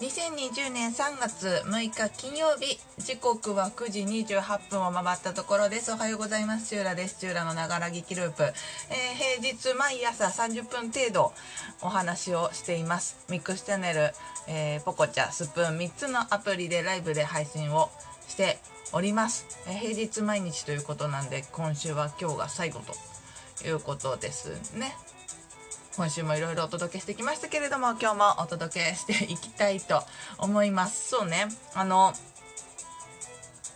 2020年3月6日金曜日時刻は9時28分を回ったところです。おはようございます。チューラです。チューラのながら劇ループ、えー、平日毎朝30分程度お話をしています。ミックスチャンネル、えー、ポコチャスプーン3つのアプリでライブで配信をしております、えー、平日毎日ということなんで今週は今日が最後ということですね。今週もいろいろお届けしてきましたけれども、今日もお届けしていきたいと思います。そうね、あの、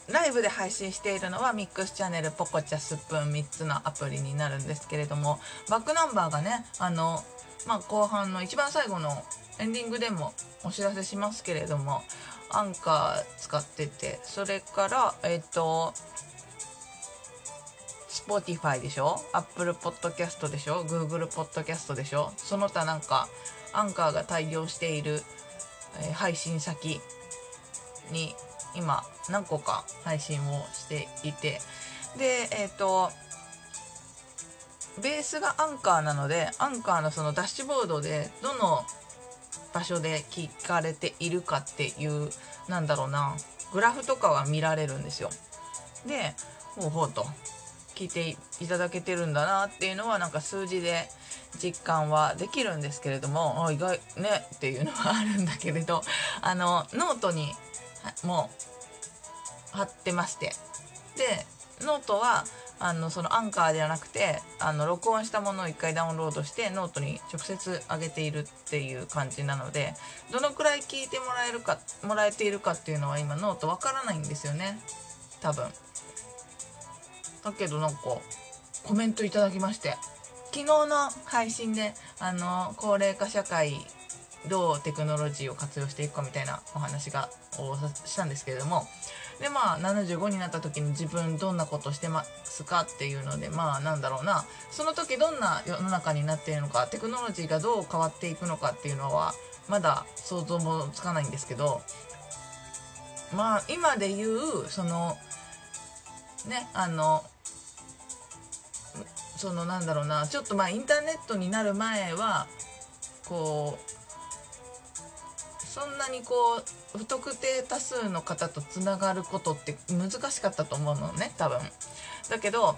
ライブで配信しているのはミックスチャンネル、ポコチャ、スプーン3つのアプリになるんですけれども、バックナンバーがね、あの、まあ、後半の一番最後のエンディングでもお知らせしますけれども、アンカー使ってて、それから、えっ、と、Spotify でしょ ?Apple Podcast でしょ ?Google Podcast でしょ？その他なんか、アンカーが対応している、えー、配信先に今何個か配信をしていて、で、えっ、ー、と、ベースがアンカーなので、アンカーのそのダッシュボードでどの場所で聞かれているかっていう、なんだろうな、グラフとかは見られるんですよ。で、ほうほうと。聞いていただけてるんだなっていうのはなんか数字で実感はできるんですけれどもあ意外ねっていうのはあるんだけれど あのノートにもう貼ってまして。でノートはあのそのアンカーではなくてあの録音したものを一回ダウンロードしてノートに直接上げているっていう感じなのでどのくらい聞いてもらえるかもらえているかっていうのは今ノートわからないんですよね。多分。だけどなんかコメントいただきまして。昨日の配信であの高齢化社会どうテクノロジーを活用していくかみたいなお話がをしたんですけれども。でまあ75になった時に自分どんなことしてますかっていうのでまあなんだろうな。その時どんな世の中になっているのかテクノロジーがどう変わっていくのかっていうのはまだ想像もつかないんですけど。まあ今で言うそのねあのそのなんだろうなちょっとまあインターネットになる前はこうそんなにこう不特定多数の方とつながることって難しかったと思うのね多分。だけど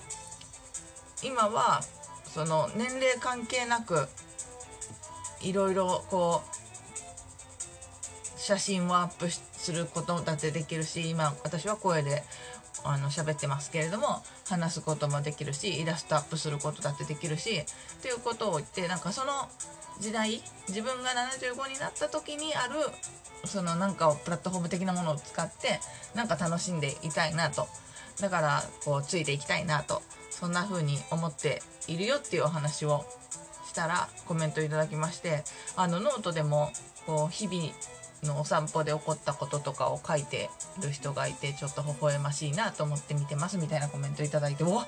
今はその年齢関係なくいろいろこう写真をアップすることだってできるし今私は声であの喋ってますけれども話すこともできるしイラストアップすることだってできるしっていうことを言ってなんかその時代自分が75になった時にあるそのなんかをプラットフォーム的なものを使ってなんか楽しんでいたいなと。だからこうついていきたいなと。そんな風に思っているよっていうお話をしたらコメントいただきましてあのノートでもこう日々のお散歩で起こったこととかを書いてる人がいてちょっと微笑ましいなと思って見てますみたいなコメントいただいてわわ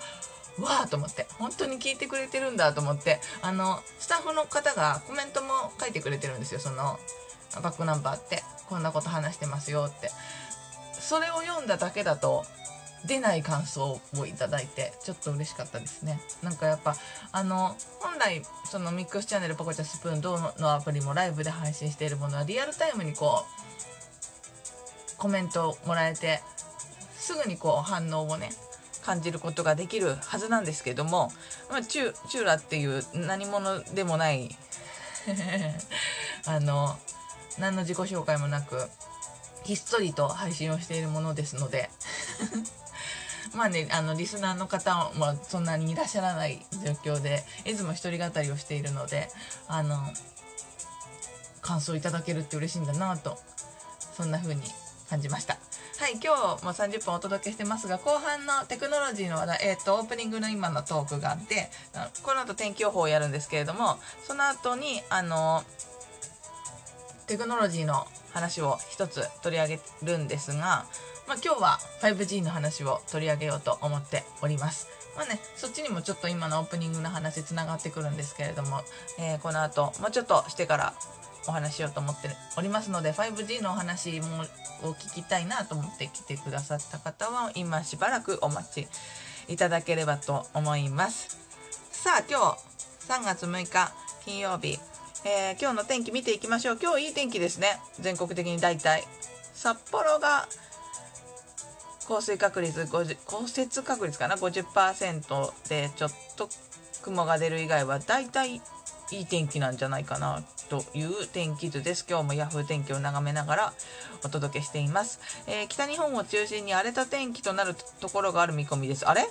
ーと思って本当に聞いてくれてるんだと思ってあのスタッフの方がコメントも書いてくれてるんですよ。そのバックナンバーってこんなこと話してますよって。それを読んだだけだと出ない感想をいただいてちょっと嬉しかったですね。なんかやっぱあの本来そのミックスチャンネルポコチャスプーンどのアプリもライブで配信しているものはリアルタイムにこうコメントをもらえてすぐにこう反応をね感じることができるはずなんですけども、まあ、チュチューラっていう何者でもない あの何の自己紹介もなくひっそりと配信をしているものですのでまあね、あの、リスナーの方もそんなにいらっしゃらない状況で、いつも一人語りをしているので、あの、感想いただけるって嬉しいんだなと、そんな風に感じました。はい、今日も30分お届けしてますが、後半のテクノロジーの話題、えっ、ー、と、オープニングの今のトークがあって、この後天気予報をやるんですけれども、その後に、あの、テクノロジーの話を一つ取り上げるんですが、まあ、今日は 5G の話を取り上げようと思っております。まあね、そっちにもちょっと今のオープニングの話つながってくるんですけれども、えー、この後もうちょっとしてからお話しようと思っておりますので 5G のお話もを聞きたいなと思って来てくださった方は今しばらくお待ちいただければと思います。さあ今日3月6日金曜日えー、今日の天気見ていきましょう今日いい天気ですね全国的に大体札幌が降水確率50降雪確率かな？50%でちょっと雲が出る以外は大体いい天気なんじゃないかな。という天気図です。今日も Yahoo 天気を眺めながらお届けしています。えー、北日本を中心に荒れた天気となるところがある見込みです。あれ？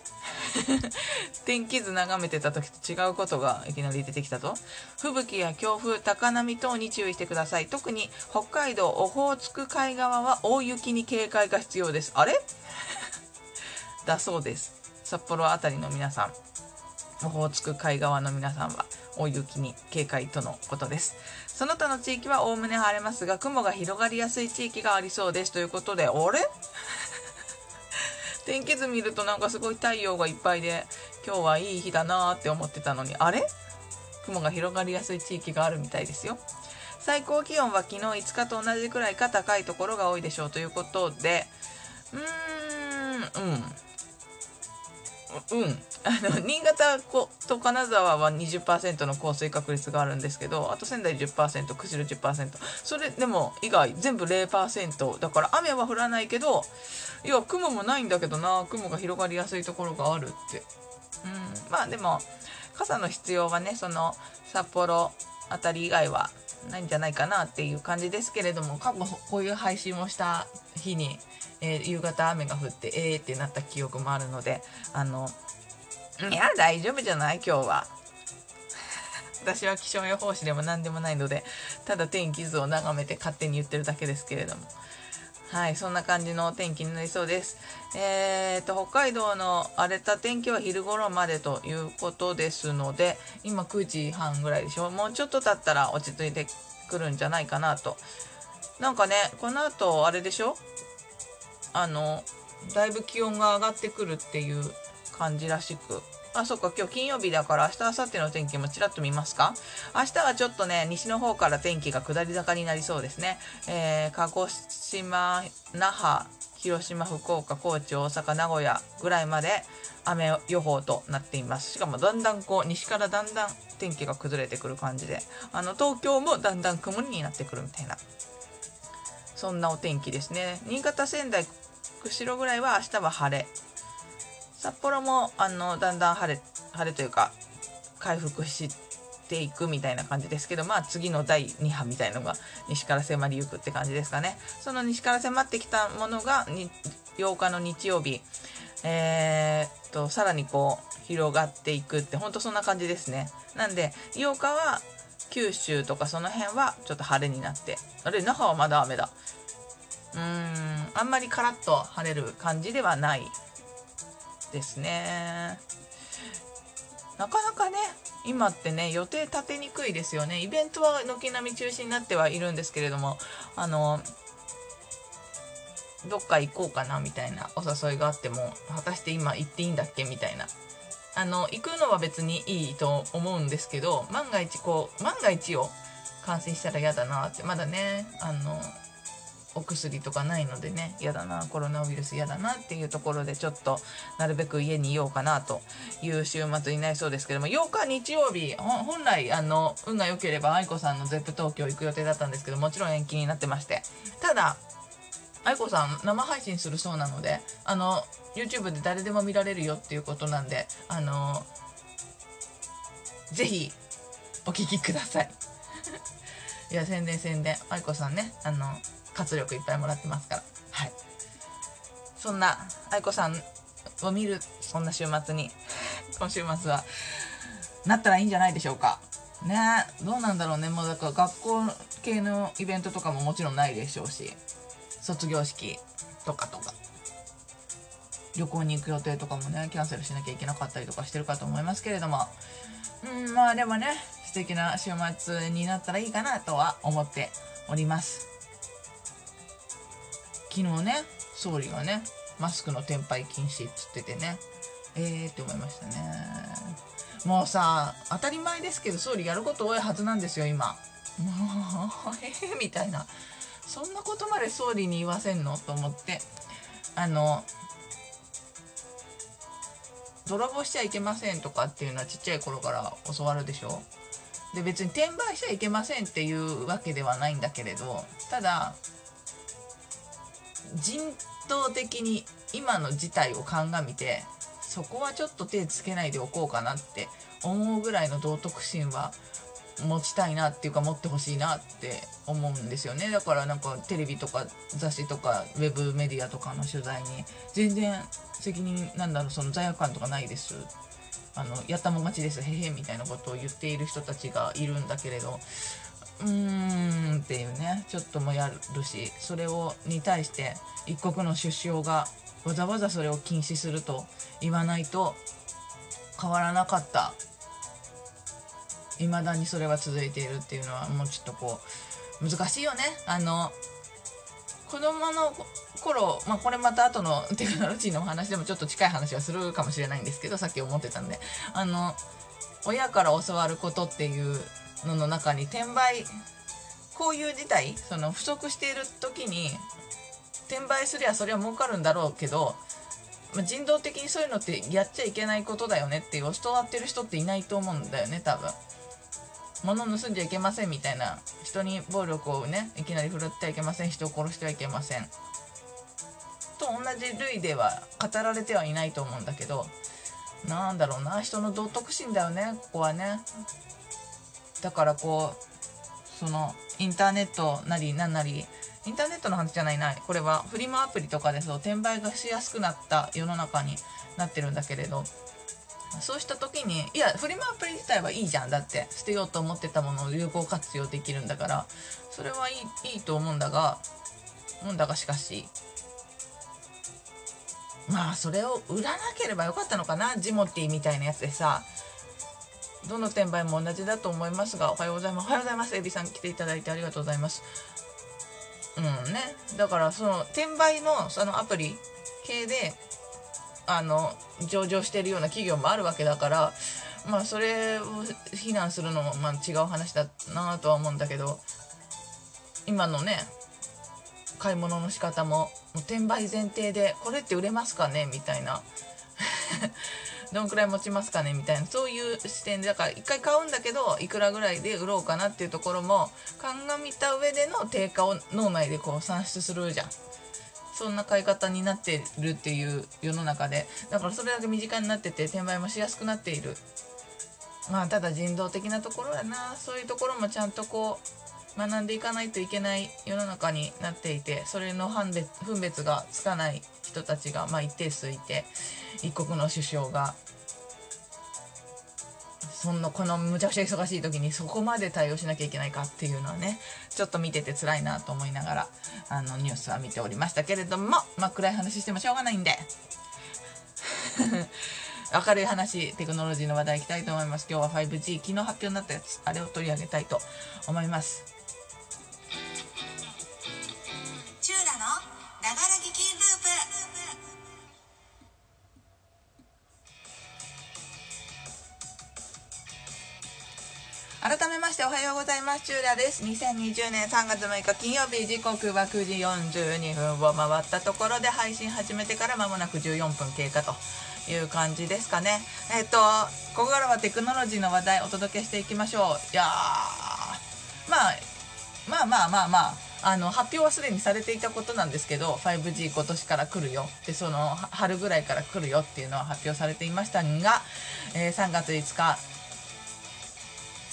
天気図眺めてた時と違うことがいきなり出てきたぞ。吹雪や強風、高波等に注意してください。特に北海道オホーツク海側は大雪に警戒が必要です。あれ？だそうです。札幌あたりの皆さん、オホーツク海側の皆さんは大雪に警戒とのことです。その他の地域はおおむね晴れますが、雲が広がりやすい地域がありそうです。ということで、あれ？天気図見るとなんかすごい太陽がいっぱいで、今日はいい日だなーって思ってたのに、あれ？雲が広がりやすい地域があるみたいですよ。最高気温は昨日5日と同じくらいか高いところが多いでしょうということで、うーん、うん。うん、あの新潟と金沢は20%の降水確率があるんですけどあと仙台10%釧路10%それでも以外全部0%だから雨は降らないけどいや雲もないんだけどな。雲が広がりやすいところがあるって。うん。まあでも傘の必要はねその札幌辺り以外はないんじゃないかなっていう感じですけれども過去こういう配信をした日にえー、夕方雨が降ってえーってなった記憶もあるのであのいや大丈夫じゃない？今日は。私は気象予報士でも何でもないのでただ天気図を眺めて勝手に言ってるだけですけれども。はいそんな感じの天気になりそうです。えーと北海道の荒れた天気は昼頃までということですので今9時半ぐらいでしょ？もうちょっと経ったら落ち着いてくるんじゃないかなと。なんかねこの後あれでしょ？あのだいぶ気温が上がってくるっていう感じらしくあ、そっか、今日金曜日だから明日、明後日の天気もちらっと見ますか？明日はちょっとね、西の方から天気が下り坂になりそうですね。えー、鹿児島、那覇、広島、福岡、高知、大阪、名古屋ぐらいまで雨予報となっています。しかもだんだんこう、西からだんだん天気が崩れてくる感じで、あの、東京もだんだん曇りになってくるみたいな、そんなお天気ですね。新潟、仙台、釧路ぐらいは明日は晴れ。札幌もあのだんだん晴れ晴れというか回復していくみたいな感じですけどまあ次の第2波みたいのが西から迫りゆくって感じですかね。その西から迫ってきたものが8日の日曜日えー、っとさらにこう広がっていくってほんとそんな感じですね。なんで8日は九州とかその辺はちょっと晴れになってあれ那覇はまだ雨だ。うん。あんまりカラッと晴れる感じではないですね。なかなかね今ってね予定立てにくいですよね。イベントは軒並み中止になってはいるんですけれどもあのどっか行こうかなみたいなお誘いがあっても果たして今行っていいんだっけみたいな。あの行くのは別にいいと思うんですけど万が一こう万が一を感染したら嫌だなってまだねあのお薬とかないのでね嫌だなコロナウイルス嫌だなっていうところでちょっとなるべく家にいようかなという週末になりそうですけども8日日曜日本来あの運が良ければ愛子さんの ZEP 東京行く予定だったんですけどもちろん延期になってまして。ただ愛子さん生配信するそうなのであの YouTube で誰でも見られるよっていうことなんであのぜひお聴きください。いや宣伝宣伝。愛子さんねあの活力いっぱいもらってますから。はい。そんな愛子さんを見る、そんな週末に、今週末は、なったらいいんじゃないでしょうか。ねどうなんだろうね。もうだから学校系のイベントとかももちろんないでしょうし、卒業式とかとか、旅行に行く予定とかもね、キャンセルしなきゃいけなかったりとかしてるかと思いますけれども、うん、まあでもね、素敵な週末になったらいいかなとは思っております。昨日ね総理がねマスクの転売禁止っつっててねえーって思いましたね。もうさ当たり前ですけど総理やること多いはずなんですよ今。もうえーみたいな。そんなことまで総理に言わせんのと思ってあの泥棒しちゃいけませんとかっていうのはちっちゃい頃から教わるでしょ。で別に転売しちゃいけませんっていうわけではないんだけれどただ人道的に今の事態を鑑みてそこはちょっと手つけないでおこうかなって思うぐらいの道徳心は持ちたいなっていうか持ってほしいなって思うんですよね。だからなんかテレビとか雑誌とかウェブメディアとかの取材に全然責任なんだろうその罪悪感とかないです。あのやったもん勝ちですへへみたいなことを言っている人たちがいるんだけれどうーんっていうねちょっともやるしそれをに対して一国の首相がわざわざそれを禁止すると言わないと変わらなかった。未だにそれは続いているっていうのはもうちょっとこう難しいよね。あの子供の頃、まあ、これまた後の テクノロジーのお話でもちょっと近い話はするかもしれないんですけどさっき思ってたんで。あの親から教わることっていうのの中に転売こういう事態その不足している時に転売すりゃそれは儲かるんだろうけど人道的にそういうのってやっちゃいけないことだよねって教わってる人っていないと思うんだよね多分。物盗んじゃいけませんみたいな人に暴力をねいきなり振るってはいけません人を殺してはいけませんと同じ類では語られてはいないと思うんだけどなんだろうな人の道徳心だよねここはねだからこうそのインターネットなりなんなりインターネットの話じゃないな。これはフリマアプリとかでそう転売がしやすくなった世の中になってるんだけれど。そうした時にいやフリマアプリ自体はいいじゃん。だって捨てようと思ってたものを有効活用できるんだから。それはいいいいと思うんだがうんだがしかし。まあそれを売らなければよかったのかな。ジモティみたいなやつでさ。どの転売も同じだと思いますがおはようございます。おはようございます。エビさん来ていただいてありがとうございます。うんね。だからその転売のそのアプリ系であの上場してるような企業もあるわけだからまあそれを非難するのもまあ違う話だなとは思うんだけど今のね買い物の仕方ももう転売前提でこれって売れますかね？みたいなどんくらい持ちますかね？みたいなそういう視点でだから一回買うんだけどいくらぐらいで売ろうかなっていうところも鑑みた上での定価を脳内でこう算出するじゃん。そんな買い方になってるっていう世の中で。だからそれだけ身近になってて転売もしやすくなっている。まあただ人道的なところやな。そういうところもちゃんとこう学んでいかないといけない世の中になっていてそれの判別分別がつかない人たちが、まあ、一定数いて一国の首相がそんなこのむちゃくちゃ忙しい時にそこまで対応しなきゃいけないかっていうのはねちょっと見てて辛いなと思いながらあのニュースは見ておりましたけれどもまあ暗い話してもしょうがないんで。明るい話テクノロジーの話題いきたいと思います。今日は 5G 昨日発表になったやつあれを取り上げたいと思います。ようございます。チューラです。2020年3月6日金曜日時刻は9時42分を回ったところで配信始めてから間もなく14分経過という感じですかね。えっ、とここからはテクノロジーの話題お届けしていきましょう。いやーまあまあまあまあまああの発表はすでにされていたことなんですけど 5G 今年から来るよ。でその春ぐらいから来るよっていうのは発表されていましたが、えー3月5日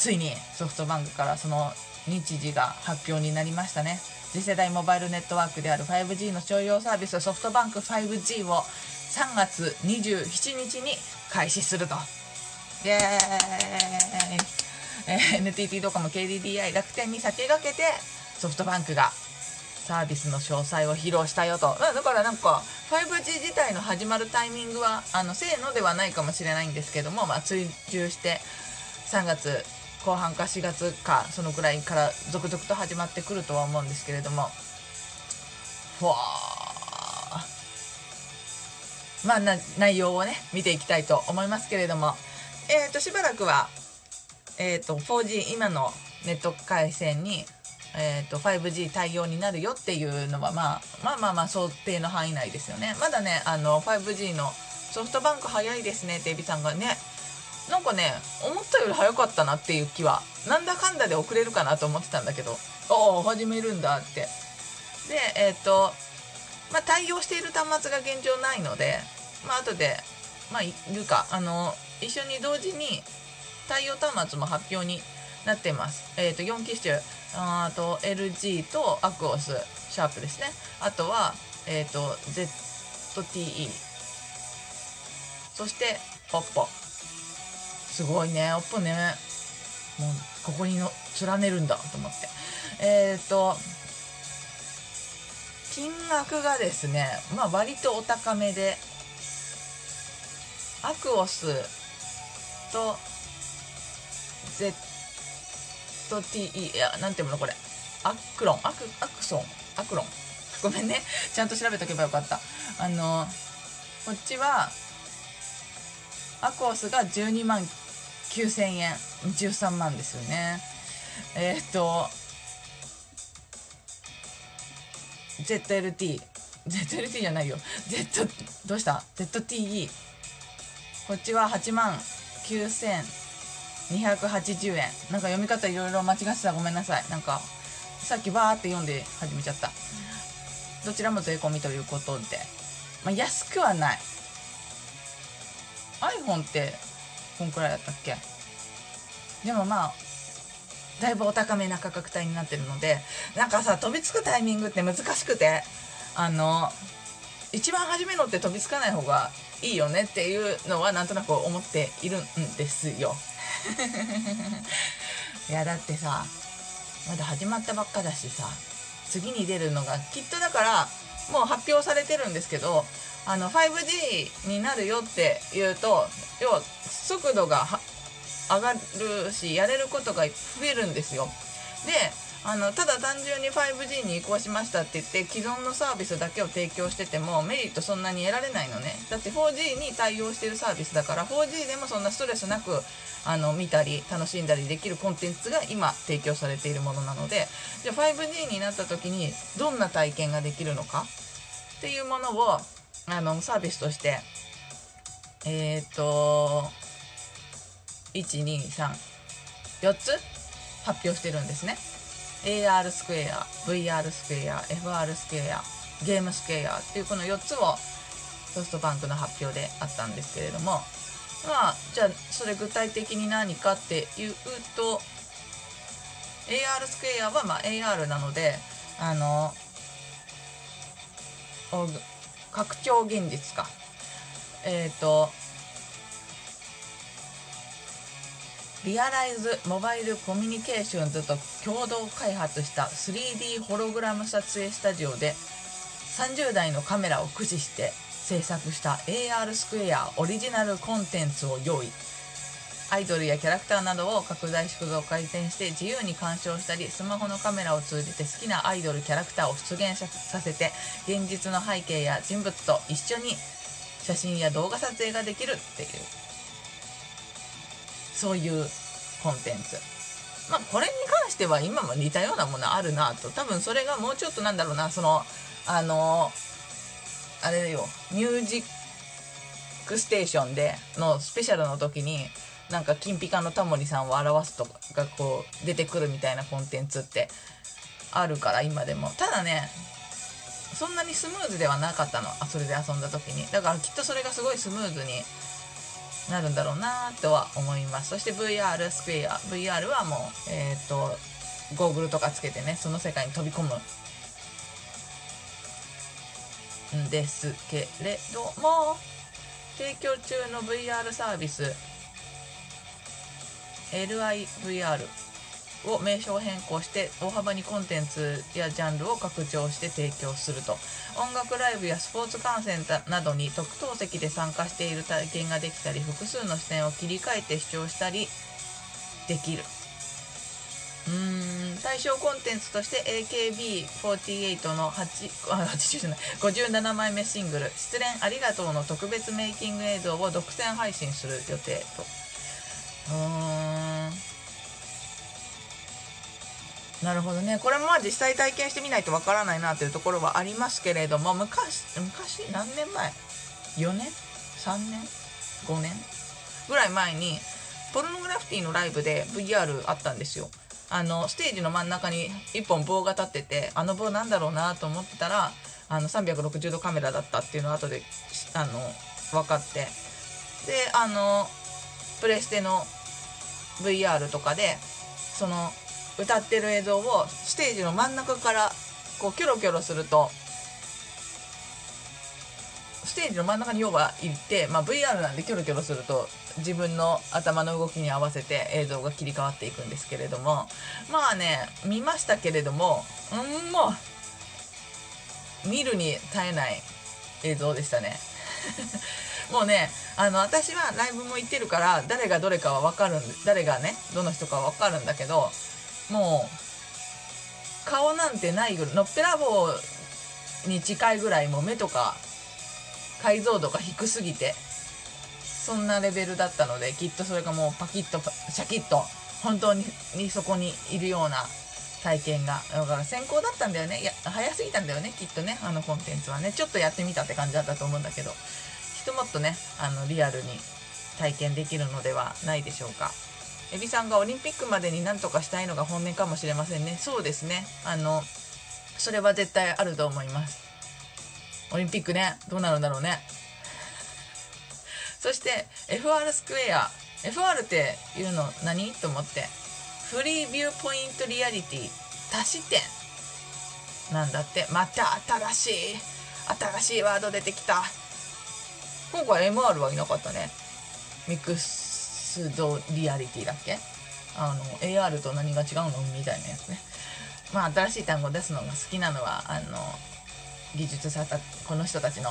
ついにソフトバンクからその日時が発表になりましたね。次世代モバイルネットワークである 5G の商用サービスソフトバンク 5G を3月27日に開始すると。イエーイ、え NTT ドコモ KDDI 楽天に先駆けてソフトバンクがサービスの詳細を披露したよと。だからなんか 5G 自体の始まるタイミングはあのせーのではないかもしれないんですけども、まあ、追従して3月後半か4月かそのくらいから続々と始まってくるとは思うんですけれども。ふわまあ内容をね見ていきたいと思いますけれども。えっ、としばらくはえっ、と 4G 今のネット回線にえー、と 5G 対応になるよっていうのは、まあ、まあまあまあ想定の範囲内ですよね。まだねあの 5G のソフトバンク早いですねってエビさんがね。なんかね思ったより早かったなっていう気はなんだかんだで遅れるかなと思ってたんだけどああ始めるんだって。でえっ、とまあ対応している端末が現状ないのでまあ後でまあいるかあの一緒に同時に対応端末も発表になってます。えっ、と4機種あと LG とアクオスシャープですね。あとはえっ、と ZTE そして OPPO すごいね。OPPO ね。もうここにの連ねるんだと思って。えっ、と金額がですねまあ割とお高めでアクオスと ZTE いやなんていうのこれ。アクロン。アクアクソン。アクロン。ごめんね。ちゃんと調べとけばよかった。あのこっちはアクオスが12万9000円。13万ですよね。えーっと ZLT ZLT じゃないよ。Z どうした？ZTE こっちは8万9280円。なんか読み方いろいろ間違ってた。ごめんなさい。なんかさっきバーって読んで始めちゃった。どちらも税込みということで、まあ、安くはない。iPhone ってこんくらいだったっけ？でもまあだいぶお高めな価格帯になってるのでなんかさ飛びつくタイミングって難しくてあの一番初めのって飛びつかない方がいいよねっていうのはなんとなく思っているんですよ。いやだってさまだ始まったばっかだしさ次に出るのがきっとだからもう発表されてるんですけどあの 5G になるよっていうと要は速度が上がるしやれることが増えるんですよ。であのただ単純に 5G に移行しましたって言って既存のサービスだけを提供しててもメリットそんなに得られないのね。だって 4G に対応してるサービスだから 4G でもそんなストレスなくあの見たり楽しんだりできるコンテンツが今提供されているものなのでじゃあ 5G になった時にどんな体験ができるのかっていうものをあのサービスとして。えっ、と1234つ発表してるんですね。AR スクエア VR スクエア FR スクエアゲームスクエアっていうこの4つをソフトバンクの発表であったんですけれども。まあじゃあそれ具体的に何かっていうと AR スクエアはまあ AR なのであの拡張現実か。えっ、とリアライズモバイルコミュニケーションズと共同開発した 3D ホログラム撮影スタジオで30台のカメラを駆使して制作した AR スクエアオリジナルコンテンツを用意。アイドルやキャラクターなどを拡大縮増回転して自由に鑑賞したりスマホのカメラを通じて好きなアイドルキャラクターを出現させて現実の背景や人物と一緒に写真や動画撮影ができるっていうそういうコンテンツ。まあこれに関しては今も似たようなものあるなと。多分それがもうちょっとなんだろうなそのあのあれだよミュージックステーションでのスペシャルの時になんか金ピカのタモリさんを表すとかがこう出てくるみたいなコンテンツってあるから今でも。ただねそんなにスムーズではなかったの。あそれで遊んだ時に。だからきっとそれがすごいスムーズになるんだろうなとは思います。そして VR スクエア。VR はもうえっ、とゴーグルとかつけてねその世界に飛び込む。んですけれども提供中の VR サービス LIVR を名称変更して大幅にコンテンツやジャンルを拡張して提供すると音楽ライブやスポーツ観戦などに特等席で参加している体験ができたり複数の視点を切り替えて視聴したりできるうーん対象コンテンツとして AKB48 の8。あ8757枚目シングル「失恋ありがとう」の特別メイキング映像を独占配信する予定とうん。なるほどね。これもまあ実際体験してみないとわからないなというところはありますけれども昔昔何年前？4年？3年？5年？ぐらい前にポルノグラフィティのライブで VR あったんですよ。あのステージの真ん中に1本棒が立っててあの棒なんだろうなと思ってたらあの360度カメラだったっていうのを後であの分かって。であのプレステの VR とかでその歌ってる映像をステージの真ん中からこうキョロキョロするとステージの真ん中に要は行って、まあ、VR なんでキョロキョロすると自分の頭の動きに合わせて映像が切り替わっていくんですけれどもまあね見ましたけれどもうんもう見るに耐えない映像でしたね。もうねあの私はライブも行ってるから誰がどれかは分かるん誰がねどの人かは分かるんだけどもう顔なんてないぐらいのっぺらぼうに近いぐらいもう目とか解像度が低すぎてそんなレベルだったのできっとそれがもうパキッとシャキッと本当ににそこにいるような体験が。だから先行だったんだよね。いや早すぎたんだよねきっとねあのコンテンツはね。ちょっとやってみたって感じだったと思うんだけど。きっともっとねあのリアルに体験できるのではないでしょうか。エビさんがオリンピックまでに何とかしたいのが本音かもしれませんね。そうですね。あのそれは絶対あると思います。オリンピックね。どうなるんだろうね。そして FR スクエア。FR っていうの何？と思って。フリービューポイントリアリティ。足し点。なんだって。また新しい新しいワード出てきた。今回 MR はいなかったね。ミックスドリアリティだっけ？あの AR と何が違うの？みたいなやつね。まあ新しい単語出すのが好きなのはあの技術者たこの人たちの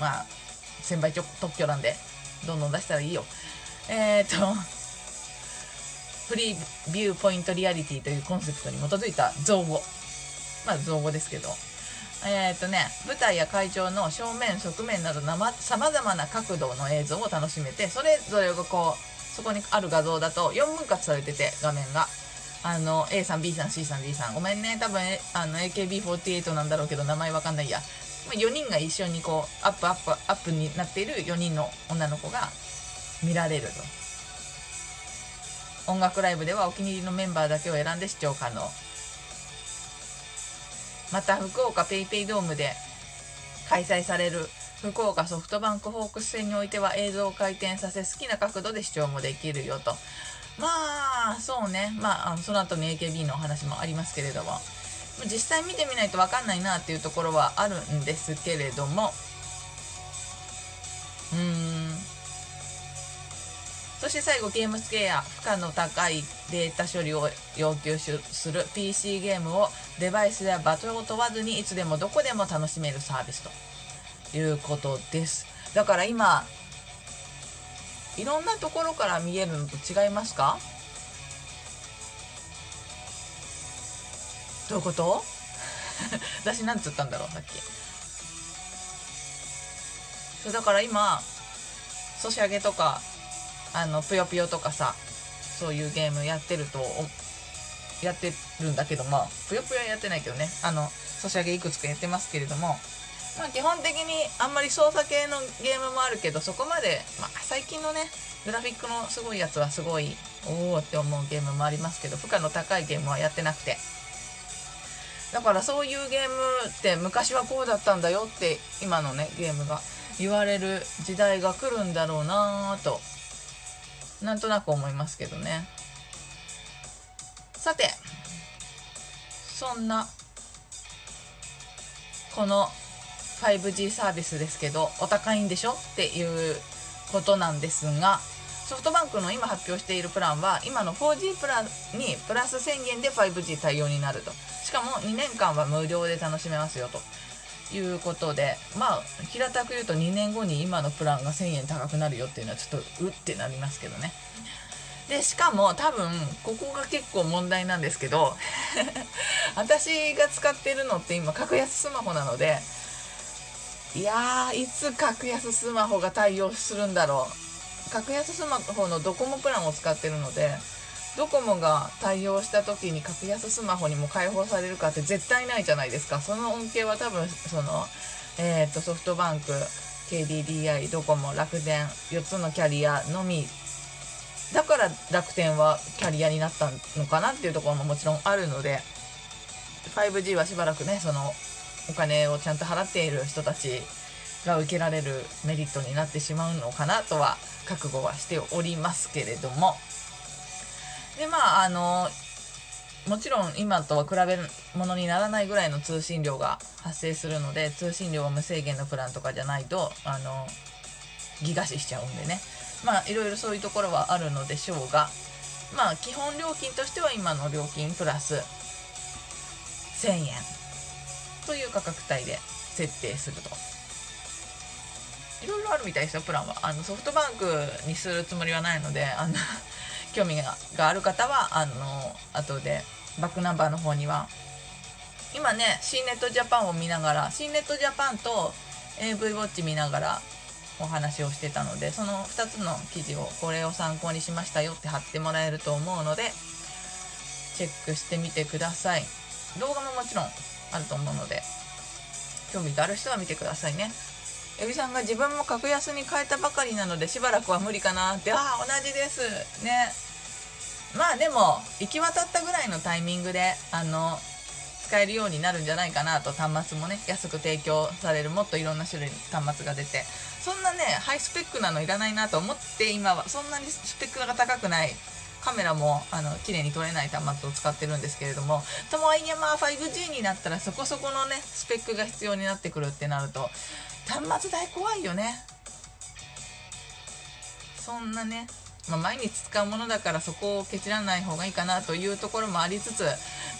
まあ先輩特許なんでどんどん出したらいいよ。えっ、ー、とフリービューポイントリアリティというコンセプトに基づいた造語。まあ造語ですけど。えっ、とね舞台や会場の正面側面などさまざまな角度の映像を楽しめてそれぞれがこうそこにある画像だと4分割されてて画面が。あの A さん B さん C さん D さん。ごめんね多分あの AKB48 なんだろうけど名前わかんないや。4人が一緒にこうアップアップアップになっている4人の女の子が見られると。音楽ライブではお気に入りのメンバーだけを選んで視聴可能。また福岡 PayPay ドームで開催される福岡ソフトバンクホークス戦においては映像を回転させ好きな角度で視聴もできるよと。まあそうね。まああのその後に AKB のお話もありますけれども。実際見てみないと分かんないなっていうところはあるんですけれども。うーん。そして最後ゲームスケア負荷の高いデータ処理を要求する PC ゲームをデバイスや場所を問わずにいつでもどこでも楽しめるサービスということです。だから今いろんなところから見えるのと違いますか？どういうこと？私なんつったんだろうさっき。そうだから今ソシャゲとかあのぷよぷよとかさそういうゲームやってるとやってるんだけどまあぷよぷよやってないけどね。あのソシャゲいくつかやってますけれどもまあ、基本的にあんまり操作系のゲームもあるけどそこまで、まあ、最近のねグラフィックのすごいやつはすごいおおって思うゲームもありますけど負荷の高いゲームはやってなくて。だからそういうゲームって昔はこうだったんだよって今のねゲームが言われる時代が来るんだろうなぁとなんとなく思いますけどね。さてそんなこの 5G サービスですけどお高いんでしょっていうことなんですがソフトバンクの今発表しているプランは今の 4G プランにプラス1000円で 5G 対応になると。しかも2年間は無料で楽しめますよと。いうことでまあ平たく言うと2年後に今のプランが1000円高くなるよっていうのはちょっとうってなりますけどね。でしかも多分ここが結構問題なんですけど 私が使ってるのって今格安スマホなのでいやーいつ格安スマホが対応するんだろう。格安スマホのドコモプランを使ってるのでドコモが対応した時に格安スマホにも開放されるかって絶対ないじゃないですか。その恩恵は多分その、えー、とソフトバンク KDDI ドコモ楽天4つのキャリアのみ。だから楽天はキャリアになったのかなっていうところももちろんあるので 5G はしばらくねそのお金をちゃんと払っている人たちが受けられるメリットになってしまうのかなとは覚悟はしておりますけれども。でまああのもちろん今とは比べるものにならないぐらいの通信量が発生するので通信量は無制限のプランとかじゃないとあのギガ死しちゃうんでね。まあいろいろそういうところはあるのでしょうがまあ基本料金としては今の料金プラス1000円という価格帯で設定すると。いろいろあるみたいですよプランは。あのソフトバンクにするつもりはないのであの興味ががある方はあの後でバックナンバーの方には。今ね C ネットジャパンを見ながら C ネットジャパンと AV ウォッチ見ながらお話をしてたのでその2つの記事をこれを参考にしましたよって貼ってもらえると思うのでチェックしてみてください。動画ももちろんあると思うので興味がある人は見てくださいね。エビさんが自分も格安に変えたばかりなのでしばらくは無理かなってああ同じです。ね。まあでも行き渡ったぐらいのタイミングであの使えるようになるんじゃないかなと端末もね安く提供されるもっといろんな種類の端末が出て。そんなねハイスペックなのいらないなと思って今はそんなにスペックが高くないカメラもあの綺麗に撮れない端末を使ってるんですけれどもともはいえまあ 5G になったらそこそこのねスペックが必要になってくるってなると端末代怖いよね。そんなね、まあ、毎日使うものだからそこをケチらない方がいいかなというところもありつつ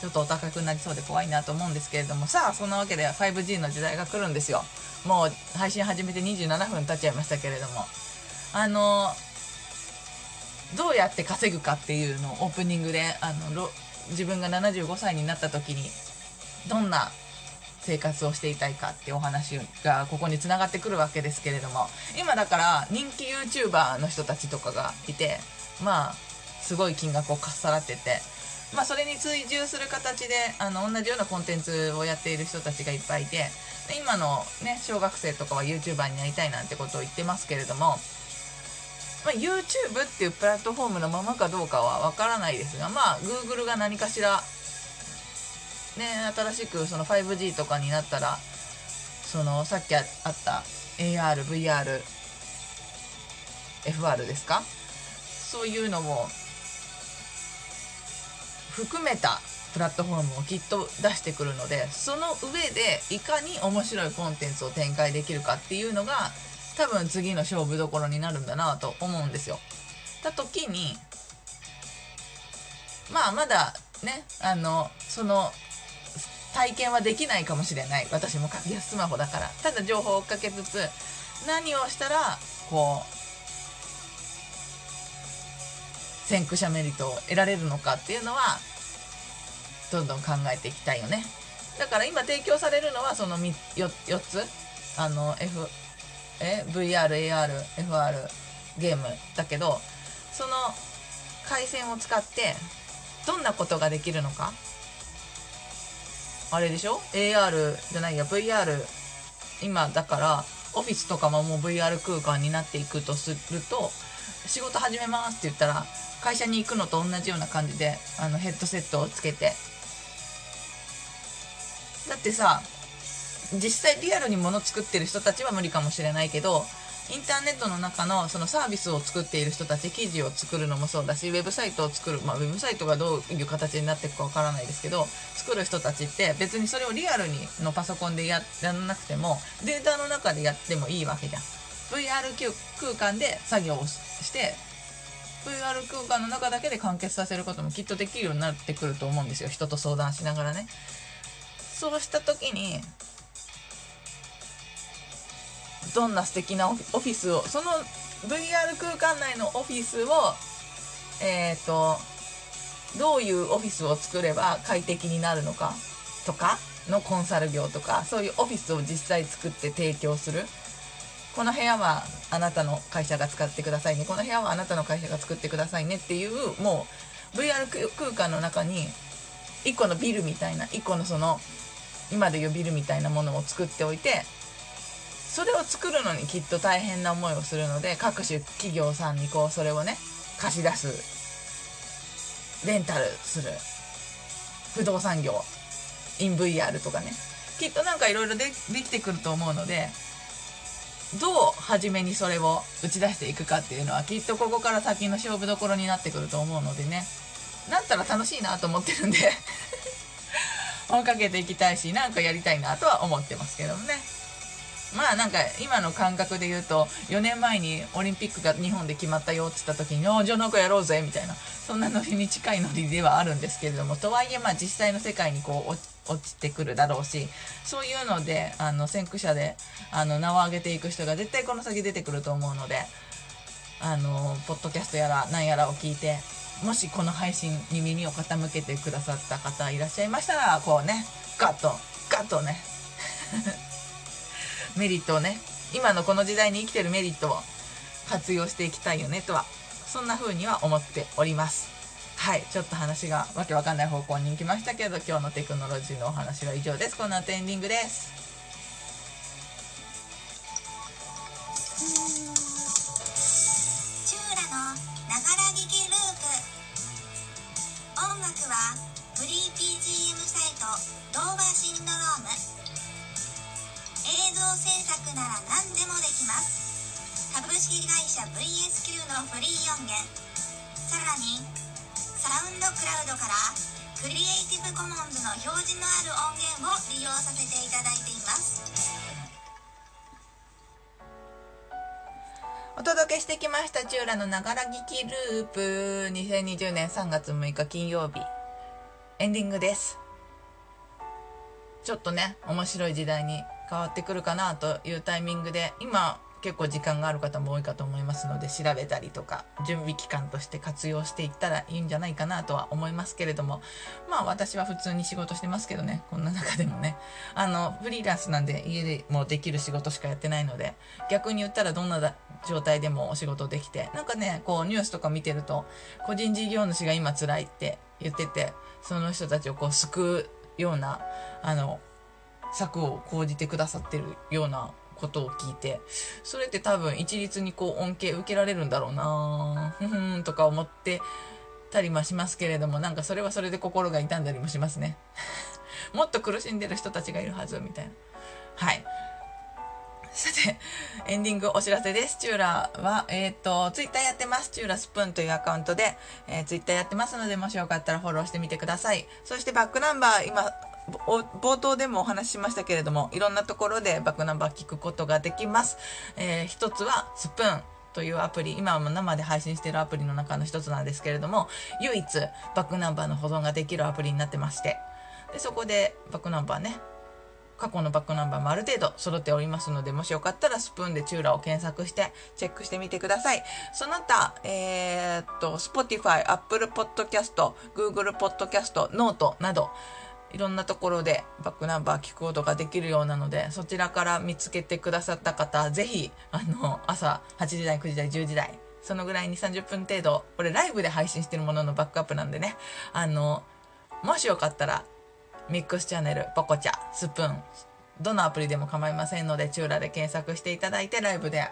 ちょっとお高くなりそうで怖いなと思うんですけれども。さあそんなわけで 5G の時代が来るんですよ。もう配信始めて27分経っちゃいましたけれども。あのどうやって稼ぐかっていうのをオープニングであの自分が75歳になった時にどんな生活をしていたいかっていうお話がここにつながってくるわけですけれども今だから人気 YouTuber の人たちとかがいてまあすごい金額をかっさらっててまあそれに追従する形であの同じようなコンテンツをやっている人たちがいっぱいいてで今のね小学生とかは YouTuber になりたいなんてことを言ってますけれどもまあ、YouTube っていうプラットフォームのままかどうかはわからないですが、まあ、Google が何かしら、ね、新しくその 5G とかになったら、その、さっきあった AR、VR、FR ですか？そういうのも、含めたプラットフォームをきっと出してくるので、その上でいかに面白いコンテンツを展開できるかっていうのが、多分次の勝負どころになるんだなと思うんですよ。た時にまあまだねあのその体験はできないかもしれない。私も格安スマホだから。ただ情報を追っかけつつ何をしたらこう先駆者メリットを得られるのかっていうのはどんどん考えていきたいよね。だから今提供されるのはその 4, 4つ。あの F え？VR、AR、FR ゲームだけどその回線を使ってどんなことができるのか。あれでしょ ?AR じゃないや VR 今だからオフィスとかももう VR 空間になっていくとすると仕事始めますって言ったら会社に行くのと同じような感じであのヘッドセットをつけてだってさ実際リアルに物作ってる人たちは無理かもしれないけどインターネットの中のそのサービスを作っている人たち記事を作るのもそうだしウェブサイトを作る、まあ、ウェブサイトがどういう形になっていくかわからないですけど作る人たちって別にそれをリアルにのパソコンでやらなくてもデータの中でやってもいいわけじゃん。VR 空間で作業をして VR 空間の中だけで完結させることもきっとできるようになってくると思うんですよ。人と相談しながらね。そうした時にどんな素敵なオフィスをその VR 空間内のオフィスをえっ、ー、とどういうオフィスを作れば快適になるのかとかのコンサル業とかそういうオフィスを実際作って提供する。この部屋はあなたの会社が使ってくださいね。この部屋はあなたの会社が作ってくださいねっていうもう VR 空間の中に1個のビルみたいな1個のその今でいうビルみたいなものを作っておいてそれを作るのにきっと大変な思いをするので各種企業さんにこうそれをね貸し出す。レンタルする。不動産業。イン VR とかね。きっとなんかいろいろでできてくると思うのでどう初めにそれを打ち出していくかっていうのはきっとここから先の勝負どころになってくると思うのでね。なったら楽しいなと思ってるんで 追いかけていきたいしなんかやりたいなとは思ってますけどもね。まあなんか今の感覚で言うと4年前にオリンピックが日本で決まったよって言った時に「おじゃあなんかやろうぜ」みたいなそんなノリに近いノリではあるんですけれどもとはいえまあ実際の世界にこう落ちてくるだろうしそういうのであの先駆者であの名を上げていく人が絶対この先出てくると思うのであのポッドキャストやら何やらを聞いてもしこの配信に耳を傾けてくださった方いらっしゃいましたらこうねガッとガッとね。メリットをね今のこの時代に生きてるメリットを活用していきたいよねとはそんな風には思っております。はいちょっと話がわけわかんない方向に行きましたけど今日のテクノロジーのお話は以上です。この後エンディングです。チューラのながら聞きループ音楽はフリー BGM サイトドーバーシンドローム。映像制作なら何でもできます。株式会社 VSQ のフリー音源。さらにサウンドクラウドからクリエイティブコモンズの表示のある音源を利用させていただいています。お届けしてきましたチューラのながら聞きループ。2020年3月6日金曜日。エンディングです。ちょっとね面白い時代に変わってくるかなというタイミングで今結構時間がある方も多いかと思いますので調べたりとか準備期間として活用していったらいいんじゃないかなとは思いますけれどもまあ私は普通に仕事してますけどねこんな中でもね。あのフリーランスなんで家でもできる仕事しかやってないので逆に言ったらどんな状態でもお仕事できてなんかねこうニュースとか見てると個人事業主が今辛いって言っててその人たちをこう救うようなあの策を講じてくださってるようなことを聞いてそれって多分一律にこう恩恵受けられるんだろうなふふんとか思ってたりもしますけれどもなんかそれはそれで心が痛んだりもしますね もっと苦しんでる人たちがいるはずみたいなはいさて、エンディングお知らせです。チューラは、えっ、と、ツイッターやってます。チューラスプーンというアカウントで、えー、ツイッターやってますので、もしよかったらフォローしてみてください。そしてバックナンバー、今、冒頭でもお話ししましたけれども、いろんなところでバックナンバー聞くことができます。えー一つは、スプーン。というアプリ、今も生で配信しているアプリの中の一つなんですけれども、唯一バックナンバーの保存ができるアプリになってまして、でそこでバックナンバーね、過去のバックナンバーもある程度揃っておりますので、もしよかったらスプーンでチューラを検索してチェックしてみてください。その他、えーっと、Spotify、Apple Podcast、Google Podcast、Note など、いろんなところでバックナンバー聞くことができるようなので、そちらから見つけてくださった方、ぜひ、あの、朝8時台、9時台、10時台、そのぐらいに30分程度、これライブで配信してるもののバックアップなんでね、あの、もしよかったら、ミックスチャンネル、ポコチャ、スプーン、どのアプリでも構いませんので、チューラで検索していただいて、ライブで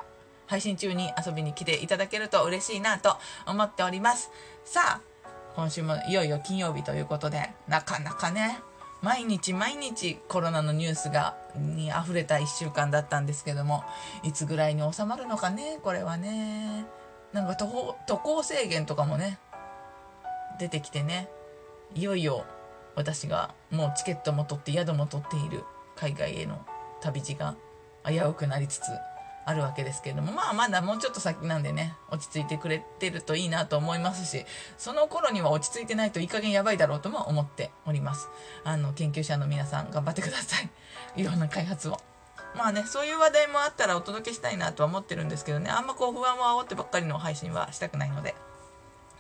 配信中に遊びに来ていただけると嬉しいなと思っております。さあ、今週もいよいよ金曜日ということで、なかなかね、毎日毎日コロナのニュースが、に溢れた1週間だったんですけども、いつぐらいに収まるのかね、これはね。なんか渡航渡航制限とかもね、出てきてね、いよいよ私がもうチケットも取って宿も取っている海外への旅路が危うくなりつつあるわけですけれどもまあまだもうちょっと先なんでね落ち着いてくれてるといいなと思いますしその頃には落ち着いてないといい加減やばいだろうとも思っております。あの研究者の皆さん頑張ってください。いろんな開発を。まあねそういう話題もあったらお届けしたいなとは思ってるんですけどねあんまこう不安を煽ってばっかりの配信はしたくないので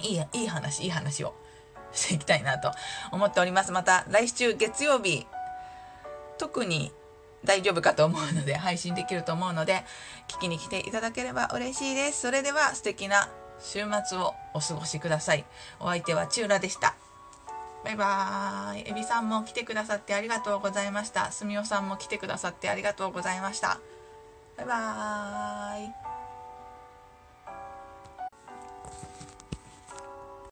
いいいい話いい話をしていきたいなと思っております。また来週月曜日特に大丈夫かと思うので配信できると思うので聞きに来ていただければ嬉しいです。それでは素敵な週末をお過ごしください。お相手はチューラでした。バイバーイ。エビさんも来てくださってありがとうございました。すみおさんも来てくださってありがとうございました。バイバーイ。